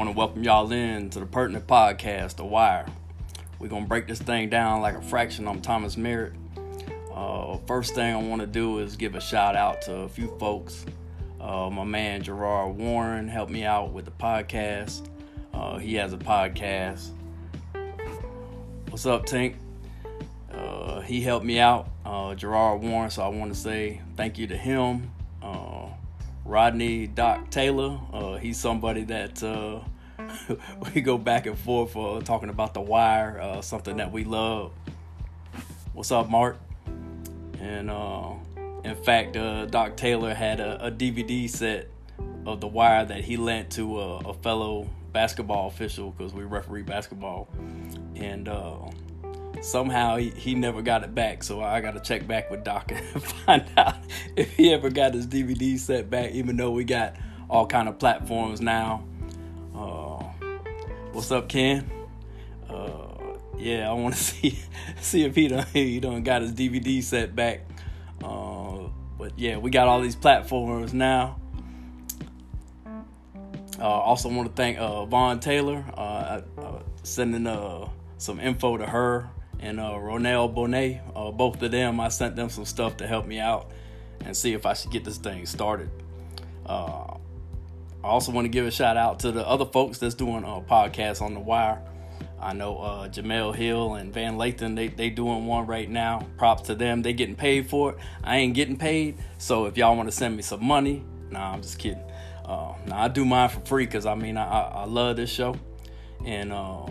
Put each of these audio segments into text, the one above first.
want to welcome y'all in to the Pertinent Podcast, The Wire. We're going to break this thing down like a fraction. I'm Thomas Merritt. Uh, first thing I want to do is give a shout out to a few folks. Uh, my man Gerard Warren helped me out with the podcast. Uh, he has a podcast. What's up, Tink? Uh, he helped me out, uh, Gerard Warren. So I want to say thank you to him. Uh, Rodney Doc Taylor. Uh, he's somebody that uh, we go back and forth uh, talking about the wire, uh, something that we love. What's up, Mark? And uh, in fact, uh, Doc Taylor had a, a, DVD set of the wire that he lent to a, a fellow basketball official because we referee basketball, and somehow he, he never got it back. So I got to check back with Doc and find out if he ever got his DVD set back. Even though we got all kind of platforms now. Uh, what's up, Ken? Uh, yeah, I want to see see if he done he done got his DVD set back. Uh, but yeah, we got all these platforms now. Uh, also want to thank uh, Vaughn Taylor uh, uh sending uh, some info to her and uh, Ronell Bonet. Uh, both of them, I sent them some stuff to help me out and see if I should get this thing started. I also want to give a shout out to the other folks that's doing a podcast on the wire. I know uh, Jemele Hill and Van Lathan, they, they doing one right now. Props to them. They getting paid for it. I ain't getting paid. So if y'all want to send me some money, nah, I'm just kidding. Uh, nah, I do mine for free because I mean, I, I, love this show. And uh,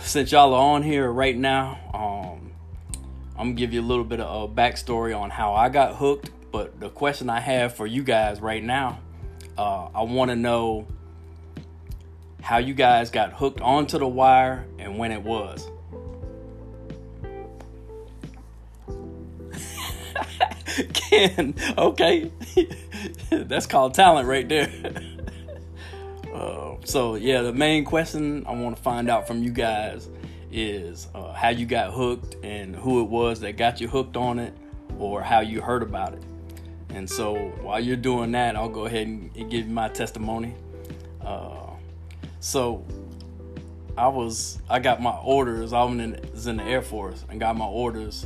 since y'all are on here right now, um, I'm gonna give you a little bit of a backstory on how I got hooked. But the question I have for you guys right now, uh, I want to know how you guys got hooked onto the wire and when it was. Ken, okay, that's called talent right there. Uh, so yeah, the main question I want to find out from you guys is uh, how you got hooked and who it was that got you hooked on it, or how you heard about it. And so while you're doing that, I'll go ahead and, give my testimony. Uh, so I was I got my orders. I was in, was in the Air Force and got my orders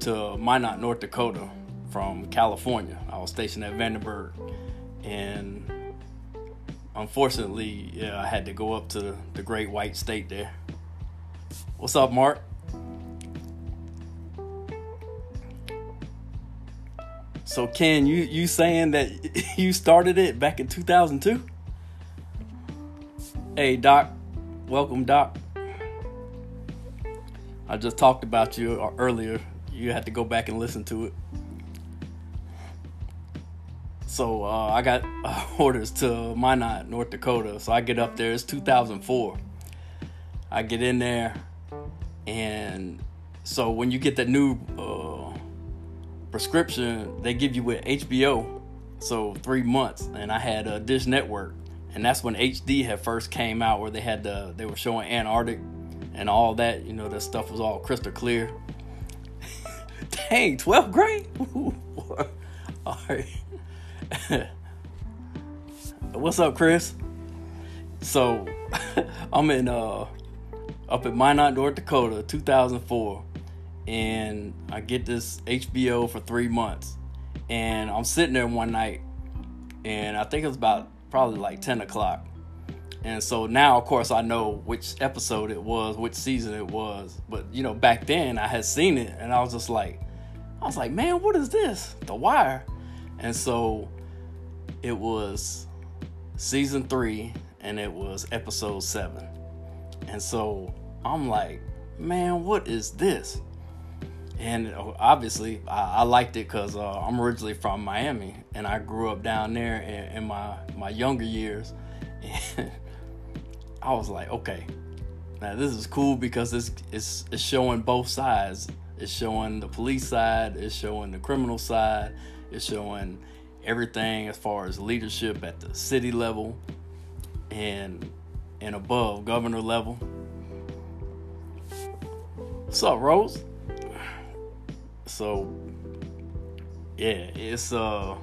to Minot, North Dakota, from California. I was stationed at Vandenberg, and unfortunately, yeah, I had to go up to the great white state there. What's up, Mark? So Ken, you you saying that you started it back in 2002? Hey Doc, welcome Doc. I just talked about you earlier. You had to go back and listen to it. So uh, I got uh, orders to Minot, North Dakota. So I get up there. It's 2004. I get in there, and so when you get that new uh, prescription, they give you with HBO. So three months, and I had a Dish Network, and that's when HD had first came out, where they had the they were showing Antarctic and all that. You know, that stuff was all crystal clear. Dang, 12th grade. all right. What's up, Chris? So, I'm in uh up at Minot, North Dakota, 2004, and I get this HBO for three months, and I'm sitting there one night, and I think it was about probably like 10 o'clock, and so now, of course, I know which episode it was, which season it was, but you know, back then I had seen it, and I was just like, I was like, man, what is this? The Wire, and so it was season three and it was episode seven. And so I'm like, man, what is this? And obviously, I, I liked it because uh, I'm originally from Miami and I grew up down there in, in my, my younger years. And I was like, okay, now this is cool because it's, it's, it's showing both sides. It's showing the police side, it's showing the criminal side, it's showing everything as far as leadership at the city level and and above governor level. What's up, Rose? So yeah, it's uh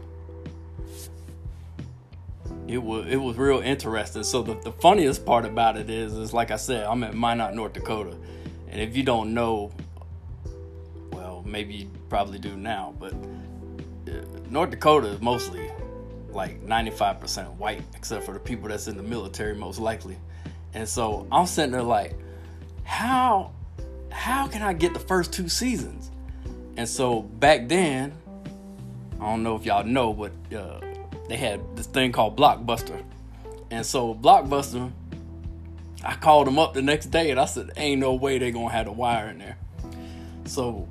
it was it was real interesting. So the, the funniest part about it is is like I said, I'm at Minot, North Dakota, and if you don't know, well, maybe you probably do now, but uh, North Dakota is mostly like 95% white, except for the people that's in the military, most likely. And so I'm sitting there like, how how can I get the first two seasons? And so back then, I don't know if y'all know, but uh, they had this thing called Blockbuster. And so Blockbuster, I called them up the next day and I said, ain't no way they gonna have the wire in there. So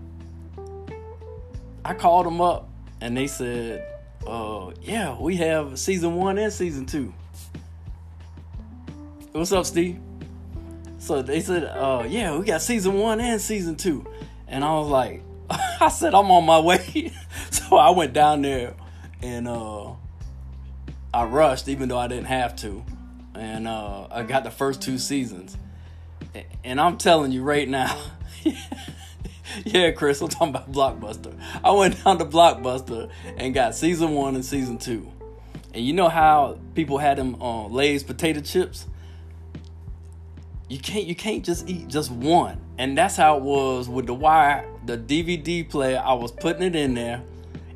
I called them up and they said, uh, yeah, we have season one and season two. What's up, Steve? So they said, uh, yeah, we got season one and season two. And I was like, I said, I'm on my way. so I went down there and uh, I rushed, even though I didn't have to. And uh, I got the first two seasons. And I'm telling you right now, yeah, Chris, I'm talking about Blockbuster. I went down to Blockbuster and got season one and season two. And you know how people had them uh, Lay's potato chips? You can't you can't just eat just one. And that's how it was with the wire, the DVD player. I was putting it in there,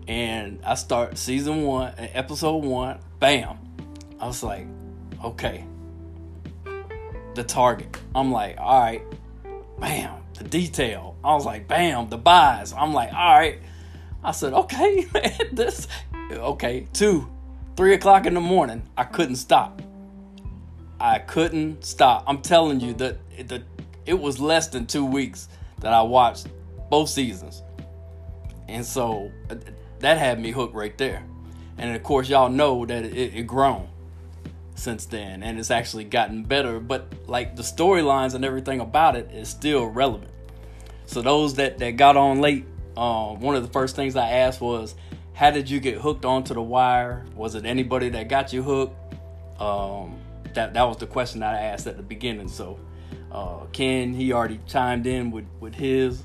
and I start season one, and episode one. Bam! I was like, okay. The target. I'm like, all right. Bam! The detail. I was like, bam! The buys. I'm like, all right. I said, okay, man. This, okay. Two, three o'clock in the morning. I couldn't stop. I couldn't stop. I'm telling you that the it was less than two weeks that I watched both seasons, and so uh, that had me hooked right there. And of course, y'all know that it, it grown since then, and it's actually gotten better. But like the storylines and everything about it is still relevant. So those that that got on late, um, one of the first things I asked was, "How did you get hooked onto the wire? Was it anybody that got you hooked?" Um, that that was the question I asked at the beginning. So uh, Ken he already chimed in with with his.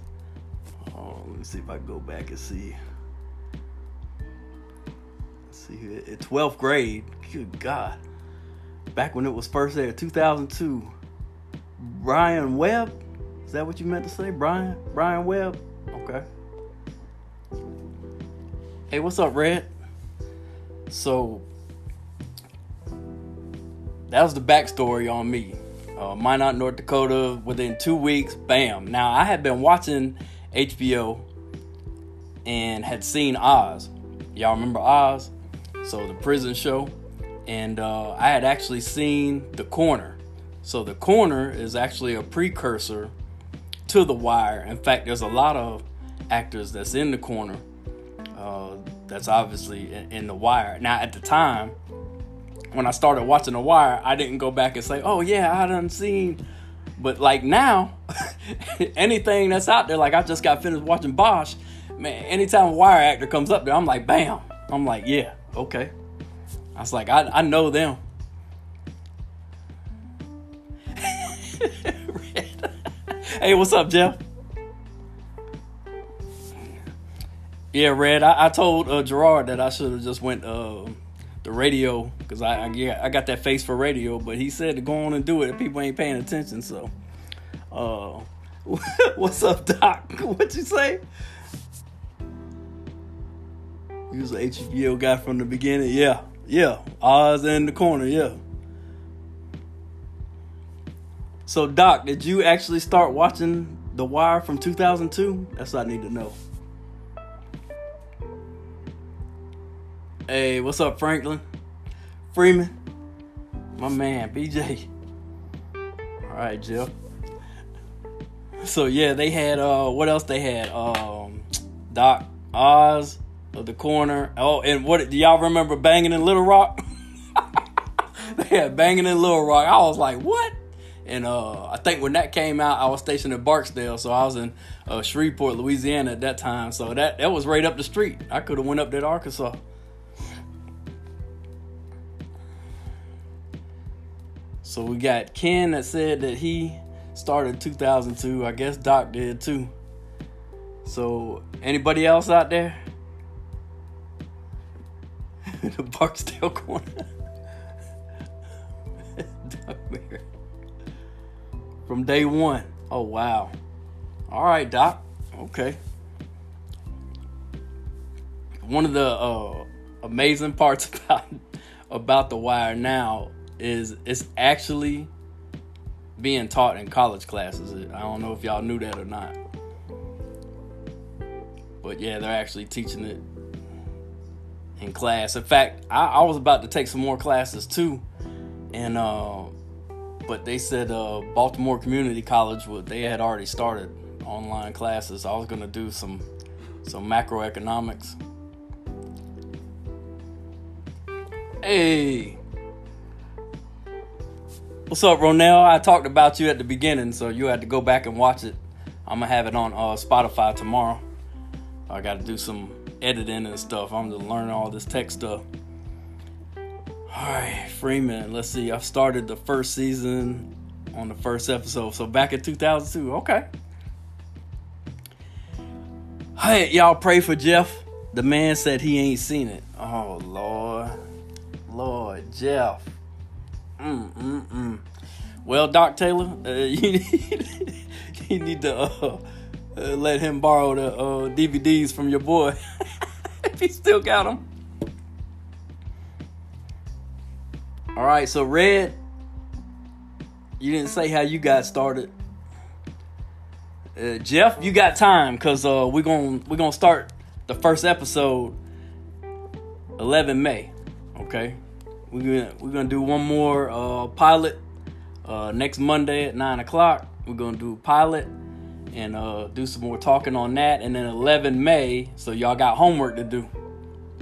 Uh, let me see if I go back and see. Let's see at 12th grade. Good God, back when it was first there, 2002. Brian Webb, is that what you meant to say, Brian? Brian Webb. Okay. Hey, what's up, Red? So that was the backstory on me. Uh, Minot, North Dakota. Within two weeks, bam. Now I had been watching HBO and had seen Oz. Y'all remember Oz? So the prison show, and uh, I had actually seen The Corner. So The Corner is actually a precursor to The Wire. In fact, there's a lot of actors that's in The Corner. Uh, that's obviously in, in The Wire. Now at the time when I started watching The Wire, I didn't go back and say, "Oh yeah, I done seen." But like now, anything that's out there, like I just got finished watching Bosch, man. Anytime a Wire actor comes up there, I'm like, bam. I'm like, yeah, okay. I was like, I I know them. hey, what's up, Jeff? Yeah, Red. I, I told uh, Gerard that I should have just went. Uh, the radio because I, I yeah I got that face for radio, but he said to go on and do it if people ain't paying attention. So, uh, what's up, Doc? What you say? He was an HBO guy from the beginning. Yeah, yeah. Oz in the corner. Yeah. So, Doc, did you actually start watching The Wire from 2002? That's what I need to know. Hey, what's up, Franklin? Freeman? My man, BJ. Alright, Jeff. So yeah, they had uh what else they had? Um Doc Oz of the corner. Oh, and what do y'all remember banging in Little Rock? they had banging in Little Rock. I was like, what? And uh, I think when that came out, I was stationed at Barksdale, so I was in uh, Shreveport, Louisiana at that time. So that that was right up the street. I could have went up there to Arkansas. So we got Ken that said that he started 2002. I guess Doc did too. So anybody else out there? the Barksdale corner. Doc Weir. From day one. Oh wow. All right, Doc. Okay. One of the uh, amazing parts about about the wire now is it's actually being taught in college classes. I don't know if y'all knew that or not. But yeah, they're actually teaching it in class. In fact, I, I was about to take some more classes too. And uh, but they said uh, Baltimore Community College would they had already started online classes. I was gonna do some some macroeconomics. Hey, what's up, Ronell? I talked about you at the beginning, so you had to go back and watch it. I'm gonna have it on uh, Spotify tomorrow. I got to do some editing and stuff. I'm just learning all this tech stuff. All right, Freeman. Let's see. I've started the first season on the first episode, so back in 2002. Okay. Hey, y'all pray for Jeff. The man said he ain't seen it. Oh Lord, Lord, Jeff. Mm mm mm. Well, Doc Taylor, uh, you need, you need to. Uh, uh, let him borrow the uh, DVDs from your boy if he still got them. All right, so Red, you didn't say how you got started. Uh, Jeff, you got time because uh, we're gonna we're gonna start the first episode 11 May. Okay, we're gonna we're gonna do one more uh, pilot uh, next Monday at nine o'clock. We're gonna do pilot and uh, do some more talking on that. And then 11 May, so y'all got homework to do.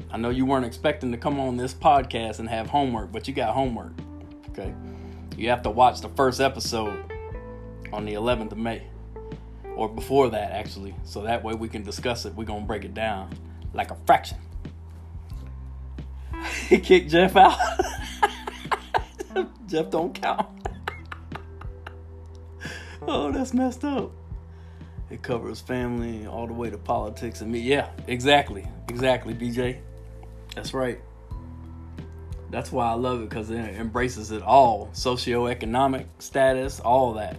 I know you weren't expecting to come on this podcast and have homework, but you got homework. Okay, you have to watch the first episode on the 11th of May, or before that actually, so that way we can discuss it. We're gonna break it down like a fraction. He kicked Jeff out. Jeff don't count. oh, that's messed up. It covers family all the way to politics and me. Yeah, exactly. Exactly, BJ. That's right. That's why I love it because it embraces it all socioeconomic status, all that.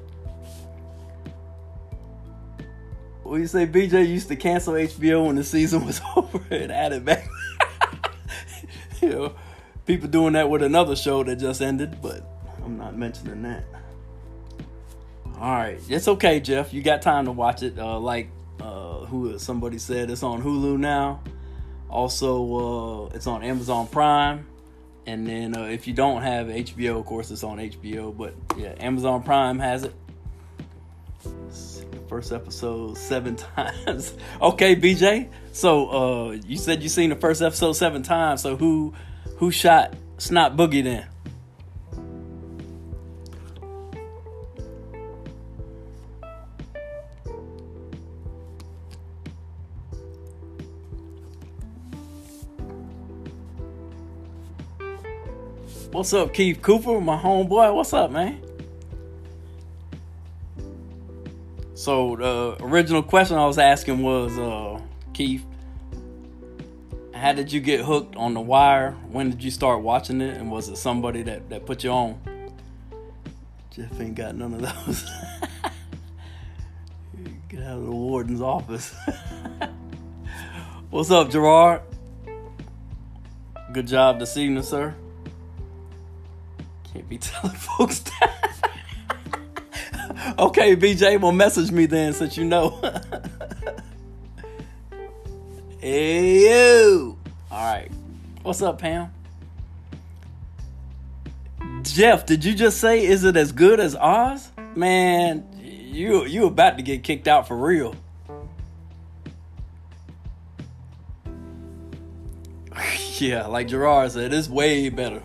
Well, you say, BJ used to cancel HBO when the season was over and add it back? you know, people doing that with another show that just ended, but I'm not mentioning that. All right, it's okay, Jeff. You got time to watch it. Uh, like uh, who somebody said, it's on Hulu now. Also, uh, it's on Amazon Prime. And then uh, if you don't have HBO, of course, it's on HBO. But yeah, Amazon Prime has it. First episode seven times. okay, BJ. So uh, you said you seen the first episode seven times. So who who shot Snot Boogie then? What's up, Keith Cooper, my homeboy? What's up, man? So the original question I was asking was, uh, Keith, how did you get hooked on The Wire? When did you start watching it? And was it somebody that, that put you on? Jeff ain't got none of those. get out of the warden's office. What's up, Gerard? Good job this evening, sir. Can't be telling folks that. Okay, BJ, well, message me then since you know. hey, you. All right. What's up, Pam? Jeff, did you just say, is it as good as Oz? Man, you you about to get kicked out for real. yeah, like Gerard said, it's way better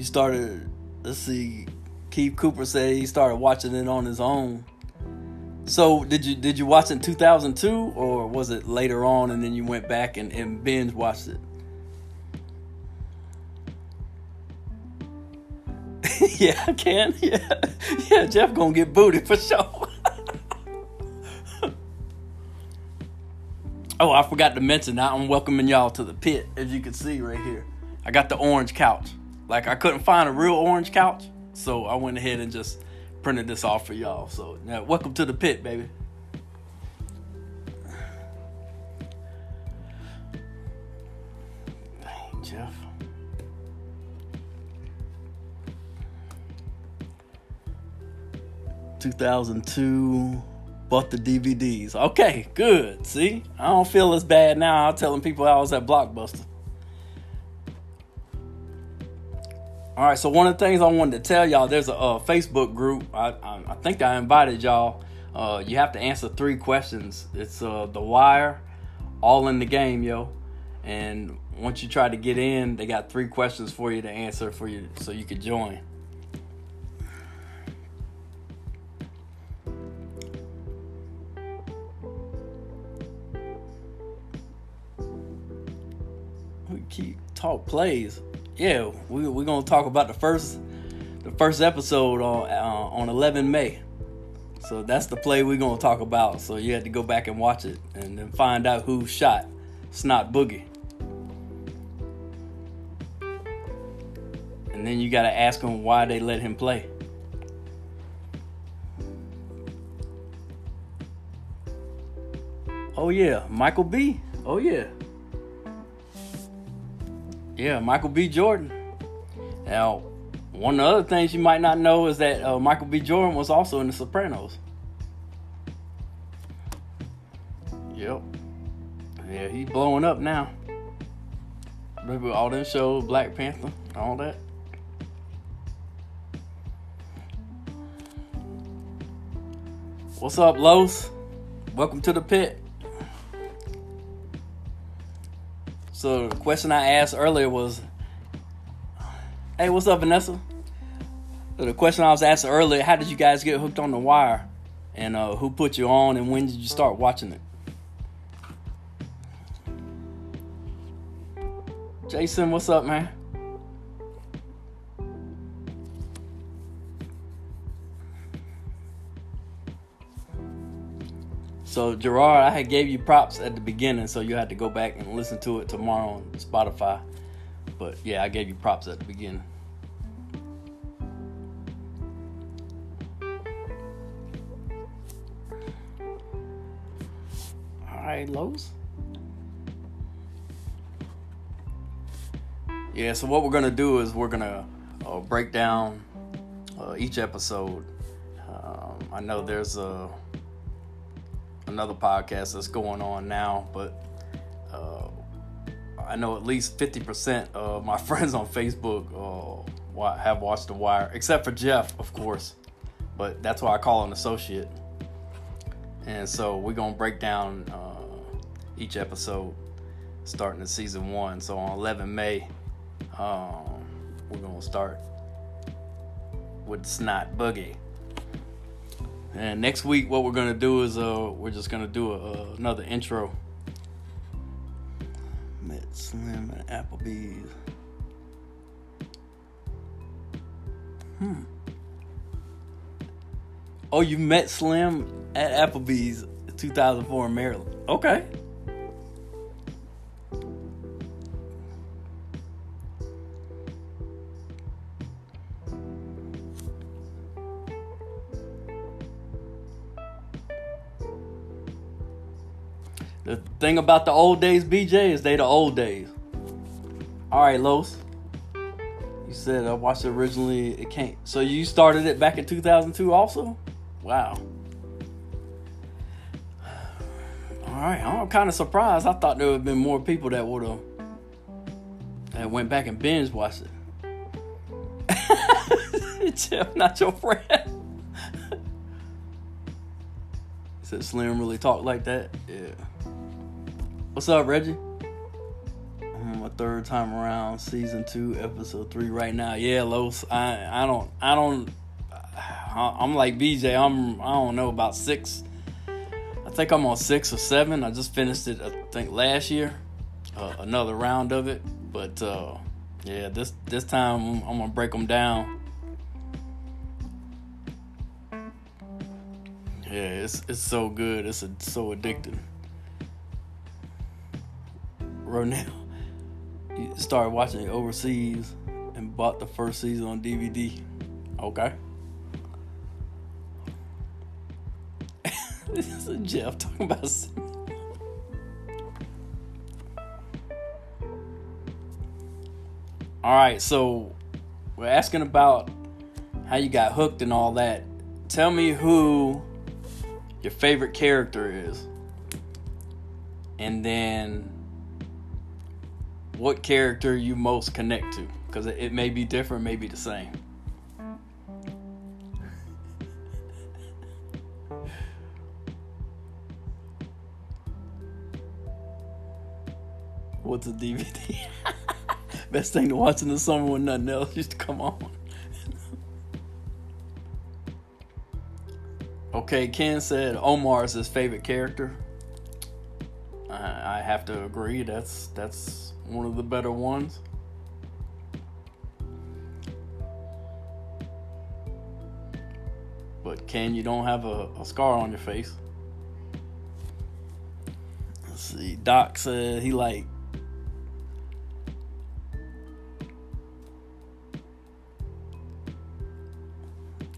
you started let's see Keith Cooper said he started watching it on his own. So did you did you watch it in 2002 or was it later on and then you went back and, and binge watched it? yeah, I can. Yeah, yeah. Jeff gonna get booted for sure. oh, I forgot to mention. I'm welcoming y'all to the pit, as you can see right here. I got the orange couch. like I couldn't find a real orange couch, so I went ahead and just printed this off for y'all. So now, welcome to the pit, baby. Jeff. Two thousand two bought the DVDs. Okay, good. See, I don't feel as bad now. I'm telling people I was at Blockbuster. All right, so one of the things I wanted to tell y'all, there's a, Facebook group. I, I, I, think I invited y'all. Uh, you have to answer three questions. It's uh, The Wire, all in the game, yo. And once you try to get in, they got three questions for you to answer for you, so you can join. Keep talk plays yeah, we we're gonna talk about the first the first episode on uh, on 11 May. So that's the play we're gonna talk about. So you had to go back and watch it and then find out who shot Snot Boogie. And then you gotta ask them why they let him play. Oh yeah, Michael B. Oh yeah. Yeah, Michael B. Jordan. Now, one of the other things you might not know is that uh, Michael B. Jordan was also in The Sopranos. Yep. Yeah, he's blowing up now. Remember all them shows, Black Panther, all that. What's up, Los? Welcome to the pit. So the question I asked earlier was, "Hey, what's up, Vanessa?" So the question I was asked earlier: How did you guys get hooked on the wire, and uh, who put you on, and when did you start watching it? Jason, what's up, man? So Gerard, I had gave you props at the beginning, so you had to go back and listen to it tomorrow on Spotify. But yeah, I gave you props at the beginning. All right, Los. Yeah, so what we're gonna do is we're gonna uh, break down uh, each episode. Um, I know there's a another podcast that's going on now, but uh, I know at least 50% of my friends on Facebook uh, have watched The Wire, except for Jeff, of course. But that's why I call an associate. And so we're going to break down uh, each episode starting in season one. So on 11 May, um, we're going to start with Snot Boogie. And next week, what we're gonna do is uh, we're just gonna do a, a, another intro. Met Slim and Applebee's. Hmm. Oh, you met Slim at Applebee's 2004 in Maryland. Okay. Thing about the old days, BJ, is they the old days. All right, Los. You said I watched it originally. It can't. So you started it back in 2002, also? Wow. All right, I'm kind of surprised. I thought there would have been more people that would have that went back and binge watched it. Jeff, not your friend. said Slim really talk like that. Yeah. What's up, Reggie? My third time around, season two, episode three, right now. Yeah, Los. I I don't I don't. I'm like BJ. I'm I don't know about six. I think I'm on six or seven. I just finished it. I think last year, uh, another round of it. But uh, yeah, this this time I'm gonna break them down. Yeah, it's it's so good. It's a, so addicting. Ronell started watching it overseas and bought the first season on DVD. Okay. this is Jeff talking about. All right, so we're asking about how you got hooked and all that. Tell me who your favorite character is. And then what character you most connect to because it may be different, may be the same. What's a DVD? Best thing to watch in the summer when nothing else used to come on. okay, Ken said Omar is his favorite character. I, I have to agree. That's that's one of the better ones. But Ken, you don't have a, a scar on your face. Let's see. Doc said he like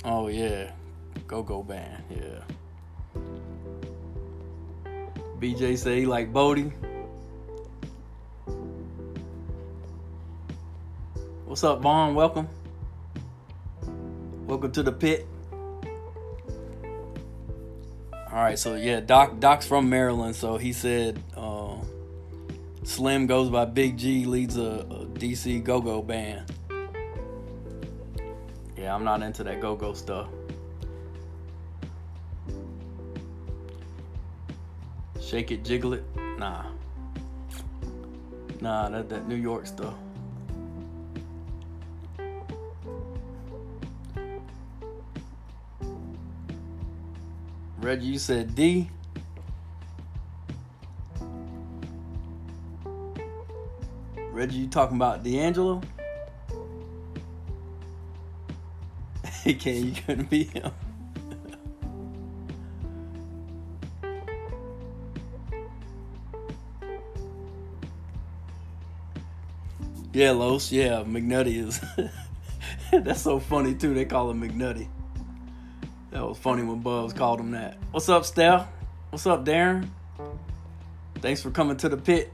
Oh yeah, Go Go Band, yeah. BJ say he like Bodie. What's up, Vaughn? Welcome. Welcome to the pit. All right, so yeah, Doc Doc's from Maryland, so he said uh, Slim goes by Big G, leads a, a DC go go band. Yeah, I'm not into that go go stuff. Shake it, jiggle it, nah, nah, that that New York stuff. Reggie, you said D. Reggie, you talking about D'Angelo? Ken, you couldn't be him. yeah, Los. Yeah, McNutty is. That's so funny too. They call him McNutty. That was funny when Bubs called him that. What's up, Steph? What's up, Darren? Thanks for coming to the pit.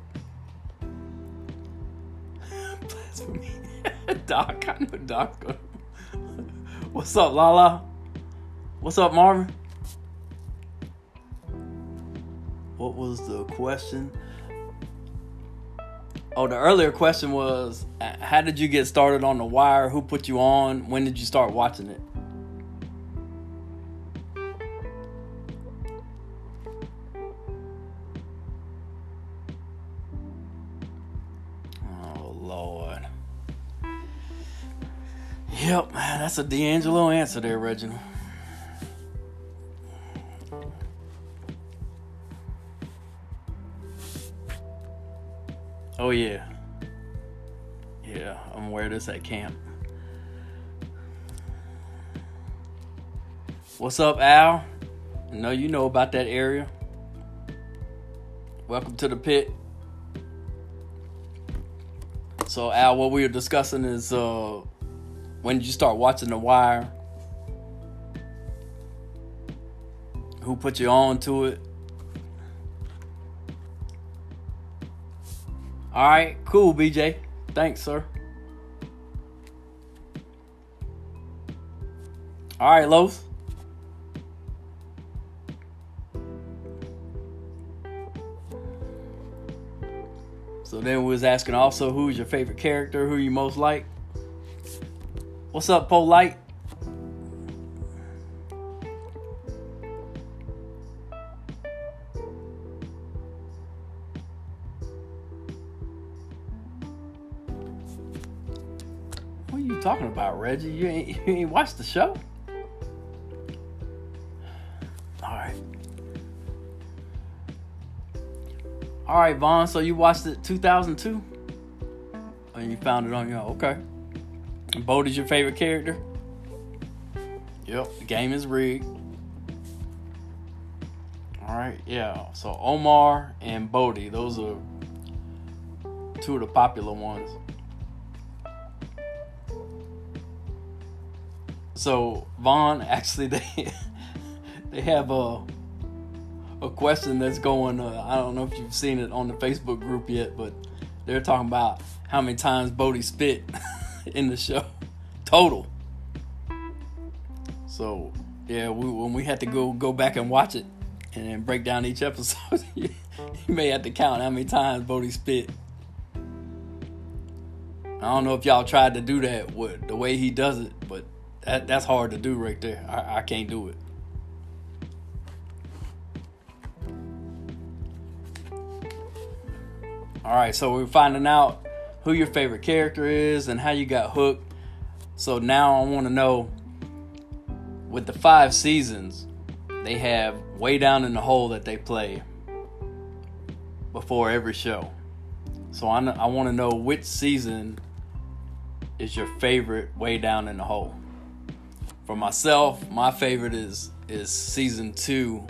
Blasphemy. Doc, I know Doc. What's up, Lala? What's up, Marvin? What was the question? Oh, the earlier question was uh, how did you get started on The Wire? Who put you on? When did you start watching it? That's a D'Angelo answer there, Reginald. Oh yeah. Yeah, I'm aware this at camp. What's up, Al? I know you know about that area. Welcome to the pit. So Al, what we are discussing is uh when did you start watching The Wire? Who put you on to it? All right, cool, BJ. Thanks, sir. All right, Los. So then we was asking also who's your favorite character, who you most like. What's up, Polite? What are you talking about, Reggie? You ain't, you ain't watched the show? Alright. Alright, Vaughn, so you watched it 2002? And you found it on your okay. Bodie's your favorite character? Yep, the game is rigged. Alright, yeah. So Omar and Bodie, those are two of the popular ones. So Vaughn, actually, they they have a a question that's going. Uh, I don't know if you've seen it on the Facebook group yet, but they're talking about how many times Bodie spit in the show total. So yeah, we, when we had to go go back and watch it and break down each episode, you may have to count how many times Bodie spit. I don't know if y'all tried to do that with the way he does it, but that that's hard to do right there. I, I can't do it. All right, so we're finding out who your favorite character is and how you got hooked. So now I want to know with the five seasons, they have way down in the hole that they play before every show. So I, I want to know which season is your favorite way down in the hole. For myself, my favorite is is season two,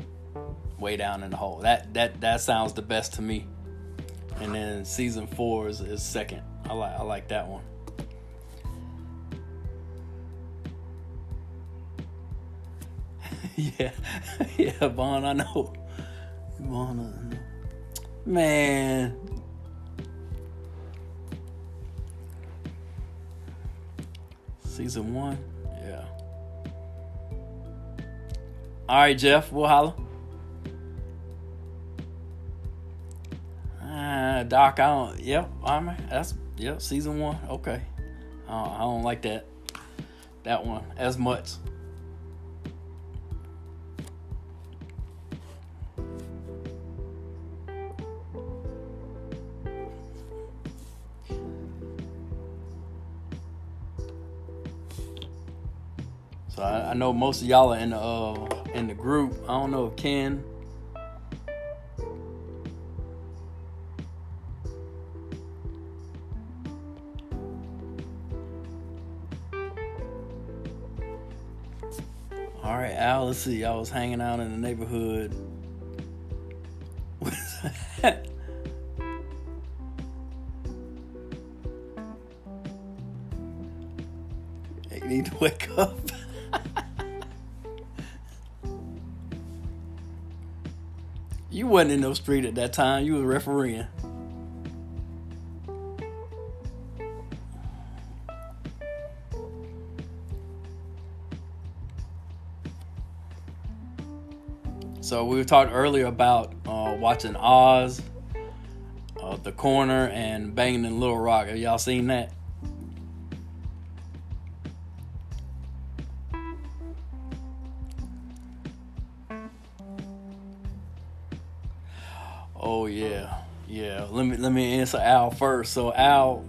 way down in the hole. That that that sounds the best to me and then season four is, is second. I like I like that one. yeah, yeah, Vaughn, I know. Vaughn. Man. Season one, yeah. All right, Jeff, we'll holler. Doc, I don't. Yep, I'm. That's yep. Season one. Okay. Uh, I don't like that. That one as much. So I, I, know most of y'all are in the uh, in the group. I don't know if Ken let's see. I was hanging out in the neighborhood. You need to wake up. you wasn't in no street at that time. You was refereeing. So we talked earlier about uh, watching Oz, uh, The Corner, and Banging in Little Rock. Have y'all seen that? Oh yeah, yeah. Let me let me answer Al first. So Al,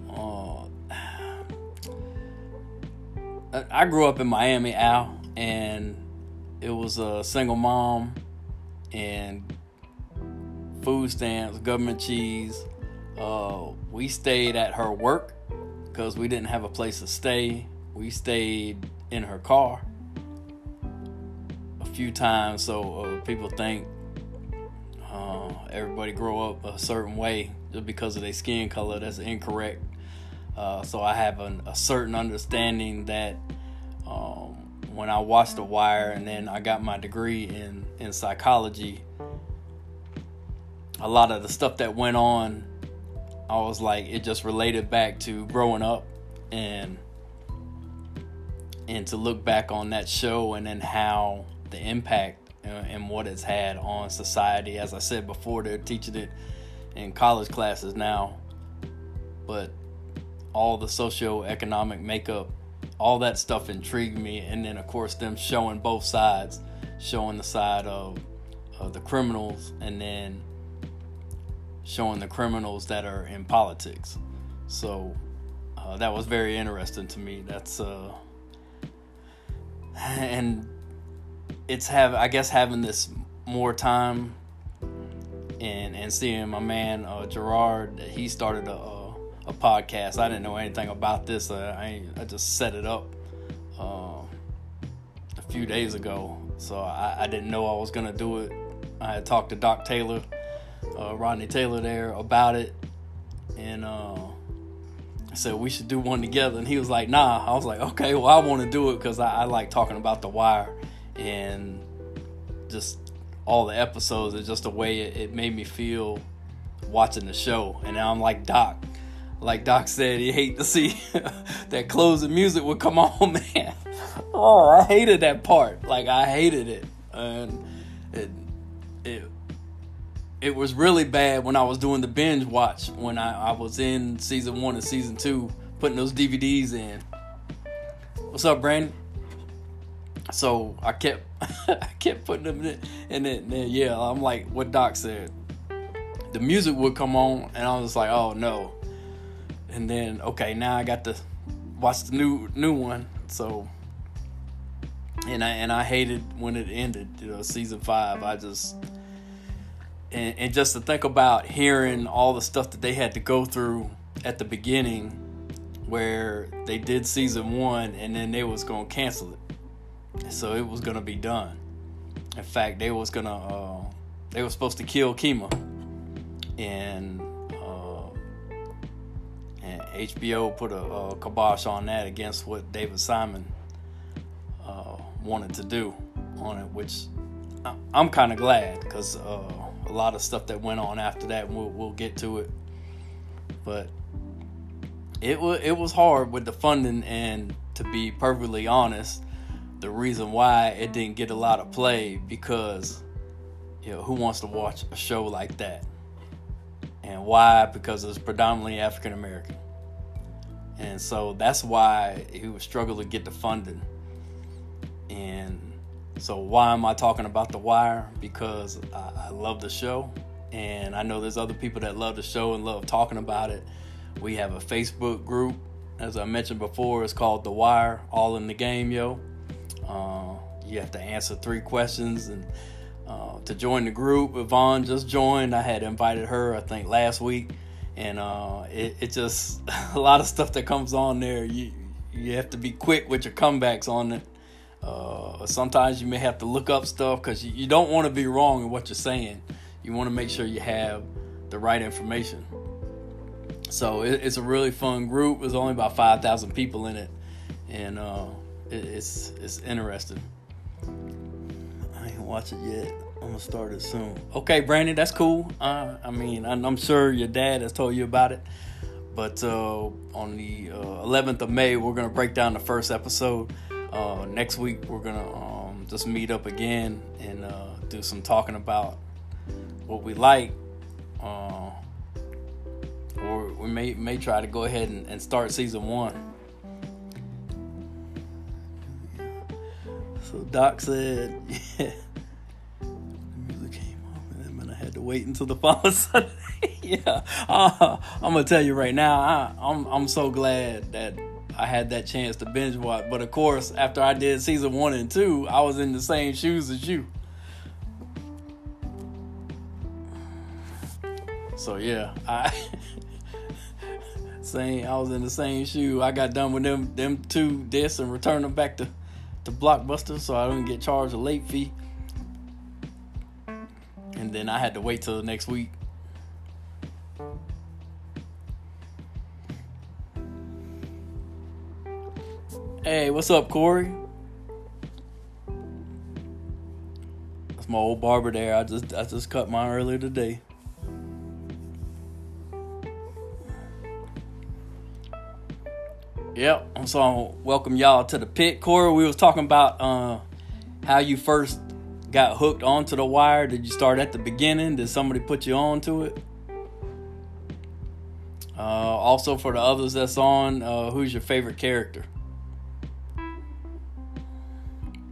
uh, I grew up in Miami, Al, and it was a single mom and food stamps, government cheese. Uh, we stayed at her work because we didn't have a place to stay. We stayed in her car a few times, so uh, people think uh, everybody grow up a certain way just because of their skin color. That's incorrect. Uh, so I have an, a certain understanding that um, when I watched The Wire and then I got my degree in, in psychology, a lot of the stuff that went on, I was like, it just related back to growing up and and to look back on that show and then how the impact uh, and what it's had on society. As I said before, they're teaching it in college classes now, but all the socio-economic makeup all that stuff intrigued me and then of course them showing both sides showing the side of, of the criminals and then showing the criminals that are in politics so uh, that was very interesting to me that's uh and it's have i guess having this more time and and seeing my man uh, gerard he started a a podcast. I didn't know anything about this. Uh, I I just set it up uh, a few days ago, so I, I, didn't know I was gonna do it. I had talked to Doc Taylor, uh, Rodney Taylor there about it, and uh, said we should do one together, and he was like, "Nah." I was like, "Okay, well, I want to do it because I, I like talking about The Wire and just all the episodes and just the way it, it made me feel watching the show. And now I'm like Doc. Like Doc said, he hate to see that closing music would come on, man. Oh, I hated that part. Like I hated it, and it it it was really bad when I was doing the binge watch when I, I was in season one and season two, putting those DVDs in. What's up, Brandon? So I kept I kept putting them in, and then, then yeah, I'm like what Doc said. The music would come on, and I was like, oh no. And then okay, now I got to watch the new new one. So and I and I hated when it ended. You know, season five. I just and, and just to think about hearing all the stuff that they had to go through at the beginning, where they did season one and then they was gonna cancel it, so it was gonna be done. In fact, they was gonna uh, they were supposed to kill Kima, and uh, and HBO put a, a kibosh on that against what David Simon wanted to do on it, which I'm kind of glad because uh, a lot of stuff that went on after that. We'll we'll get to it, but it was it was hard with the funding, and to be perfectly honest, the reason why it didn't get a lot of play because you know who wants to watch a show like that, and why? Because it's predominantly African American, and so that's why he was struggling to get the funding, and so why am I talking about The Wire? Because I, I, love the show, and I know there's other people that love the show and love talking about it. We have a Facebook group, as I mentioned before. It's called The Wire, all in the game, yo. Uh, you have to answer three questions, and uh, to join the group, Yvonne just joined. I had invited her, I think, last week, and uh, it, just a lot of stuff that comes on there. You you have to be quick with your comebacks on it uh, sometimes you may have to look up stuff because you, you don't want to be wrong in what you're saying. You want to make sure you have the right information. So it, it's a really fun group. There's only about five thousand people in it, and uh, it, it's it's interesting. I ain't watch it yet. I'm gonna start it soon. Okay, Brandon, that's cool. Uh, I mean, I'm, I'm, sure your dad has told you about it. But uh, on the 11th uh, of May, we're gonna break down the first episode. Uh, next week we're gonna um, just meet up again and uh, do some talking about what we like, uh, or we may may try to go ahead and, and start season one. So Doc said, yeah. The music came on, and then I had to wait until the following Sunday. yeah, uh, I'm gonna tell you right now, I, I'm I'm so glad that I had that chance to binge watch. But of course, after I did season one and two, I was in the same shoes as you. So yeah, I same. I was in the same shoe. I got done with them them two discs and returned them back to to Blockbuster, so I didn't get charged a late fee. And then I had to wait till the next week Hey, what's up, Corey? That's my old barber there. I just I just cut mine earlier today. Yep. So I welcome y'all to the pit. Corey, we was talking about uh, how you first got hooked onto the wire. Did you start at the beginning? Did somebody put you on to it? Uh, also, for the others that's on, uh, who's your favorite character?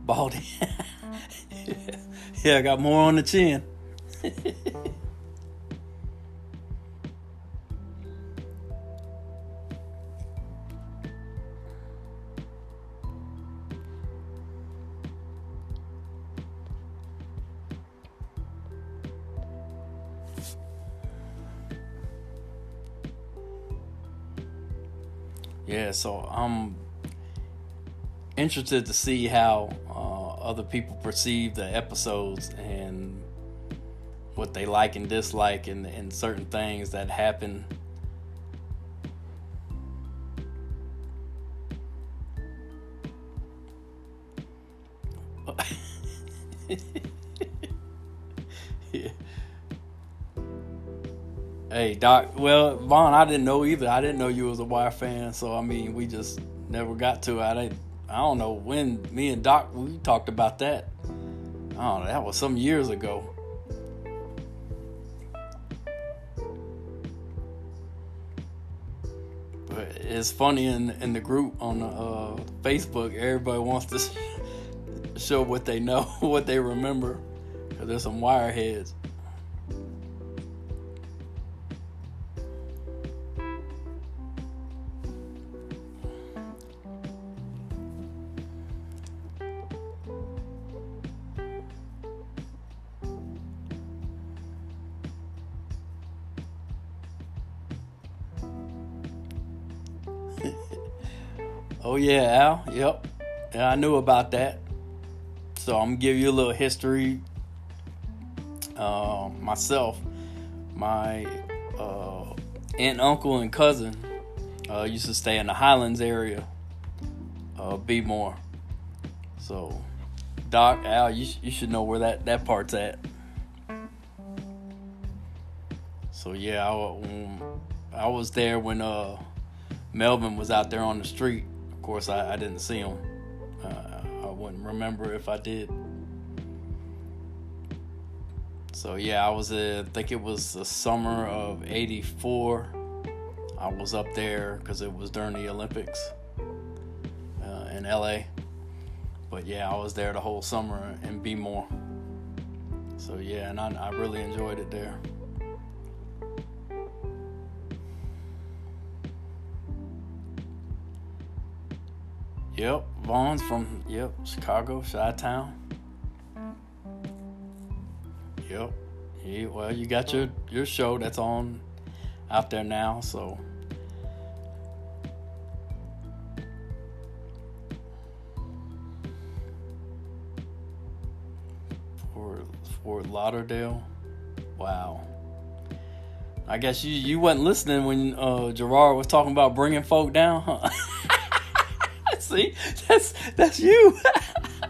Baldy. yeah, I got more on the chin. yeah, so I'm interested to see how uh, other people perceive the episodes and what they like and dislike and, and certain things that happen. yeah. Hey Doc, well Vaughn, I didn't know either. I didn't know you was a Wire fan, so I mean, we just never got to it. I didn't I don't know when me and Doc we talked about that. I don't know. That was some years ago. But it's funny in in the group on uh, Facebook. Everybody wants to show what they know, what they remember. Cause there's some wireheads. Yeah, Al. Yep. Yeah, I knew about that. So I'm gonna give you a little history. Uh, myself, my uh, aunt, uncle, and cousin uh, used to stay in the Highlands area, uh, Bmore. So, Doc, Al, you, sh- you should know where that, that part's at. So yeah, I, I was there when uh, Melvin was out there on the street course, I, I didn't see him. Uh, I wouldn't remember if I did. So yeah, I was. Uh, I think it was the summer of '84. I was up there because it was during the Olympics uh, in LA. But yeah, I was there the whole summer in Bmore. So yeah, and I, I really enjoyed it there. Yep, Vaughn's from yep Chicago, Chi Town. Yep. Yeah, well, you got your your show that's on out there now, so. Fort Lauderdale, wow. I guess you you wasn't listening when uh, Gerard was talking about bringing folk down, huh? See, that's that's you.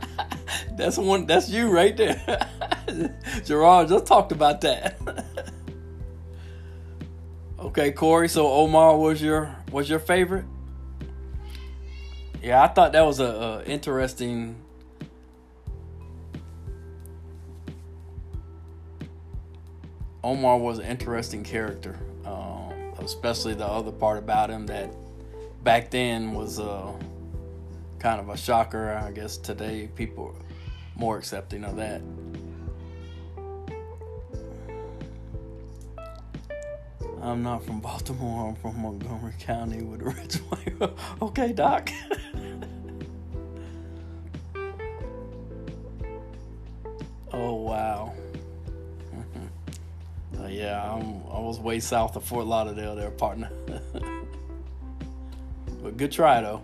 that's one. That's you right there. Gerard just talked about that. okay, Corey. So Omar was your was your favorite? Yeah, I thought that was a, a interesting. Omar was an interesting character, um, especially the other part about him that back then was uh, kind of a shocker. I guess today people are more accepting of that. I'm not from Baltimore. I'm from Montgomery County with Ridgeway. okay, Doc. oh wow. Uh, yeah, I'm, I was way south of Fort Lauderdale, there, partner. but good try though.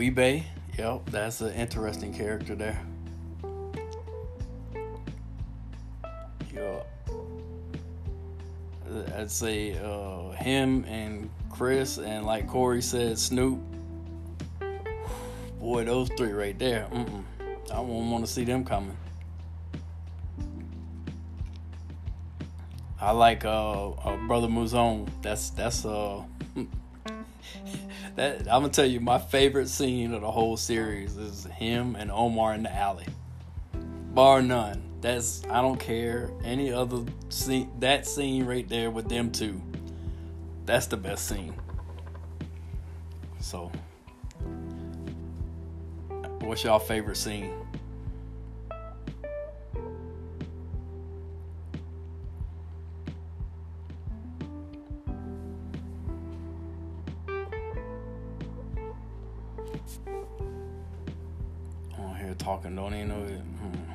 Wee-Bey, yep, that's an interesting character there. Yeah, I'd say uh, him and Chris and like Corey said, Snoop. Boy, those three right there. Mm-mm. I won't want to see them coming. I like uh, uh brother Mouzone. That's that's uh that I'm gonna tell you my favorite scene of the whole series is him and Omar in the alley. Bar none. That's I don't care any other scene. That scene right there with them two. That's the best scene. So, what's y'all favorite scene? Talking, don't even know it. Hmm.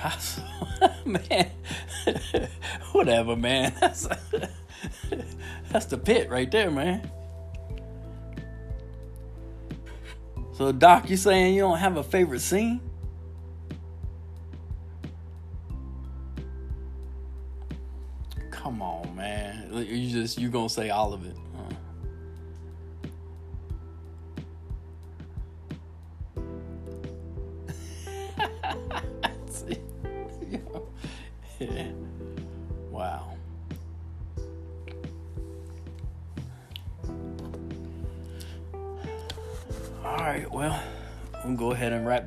Picasso, man. Whatever, man. That's that's the pit right there, man. So, Doc, you saying you don't have a favorite scene? Come on, man. You just you gonna say all of it?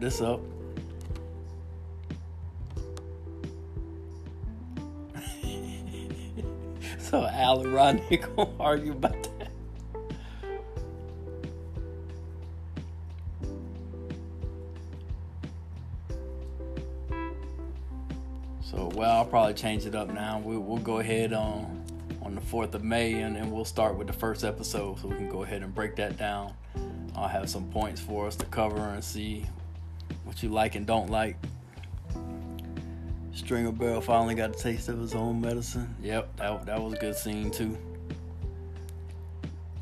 This up. so Al and Rodney gonna argue about that. So well, I'll probably change it up now. We'll, we'll go ahead on on the fourth of May, and then we'll start with the first episode, so we can go ahead and break that down. I'll have some points for us to cover and see what you like and don't like. Stringer Bell finally got a taste of his own medicine. Yep, that, that was a good scene too.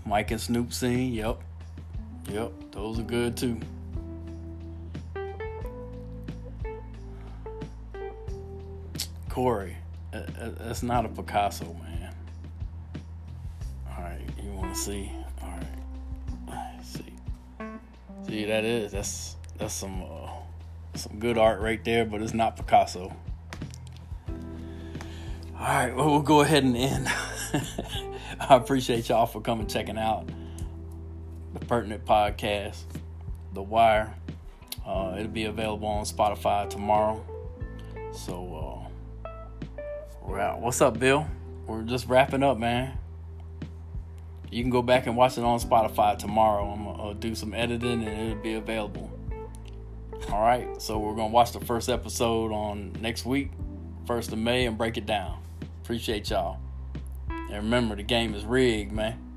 Mike and Snoop scene. Yep, yep, those are good too. Corey, that's not a Picasso, man. All right, you want to see? All right, see. See, that is that's that's some uh, some good art right there, but it's not Picasso. All right, well, we'll go ahead and end. I appreciate y'all for coming checking out the pertinent podcast, The Wire. Uh, it'll be available on Spotify tomorrow. So uh, we're out. What's up, Bill? We're just wrapping up, man. You can go back and watch it on Spotify tomorrow. I'm gonna uh, do some editing and it'll be available. All right, so we're gonna watch the first episode on next week, first of May, and break it down. Appreciate y'all. And remember, the game is rigged, man.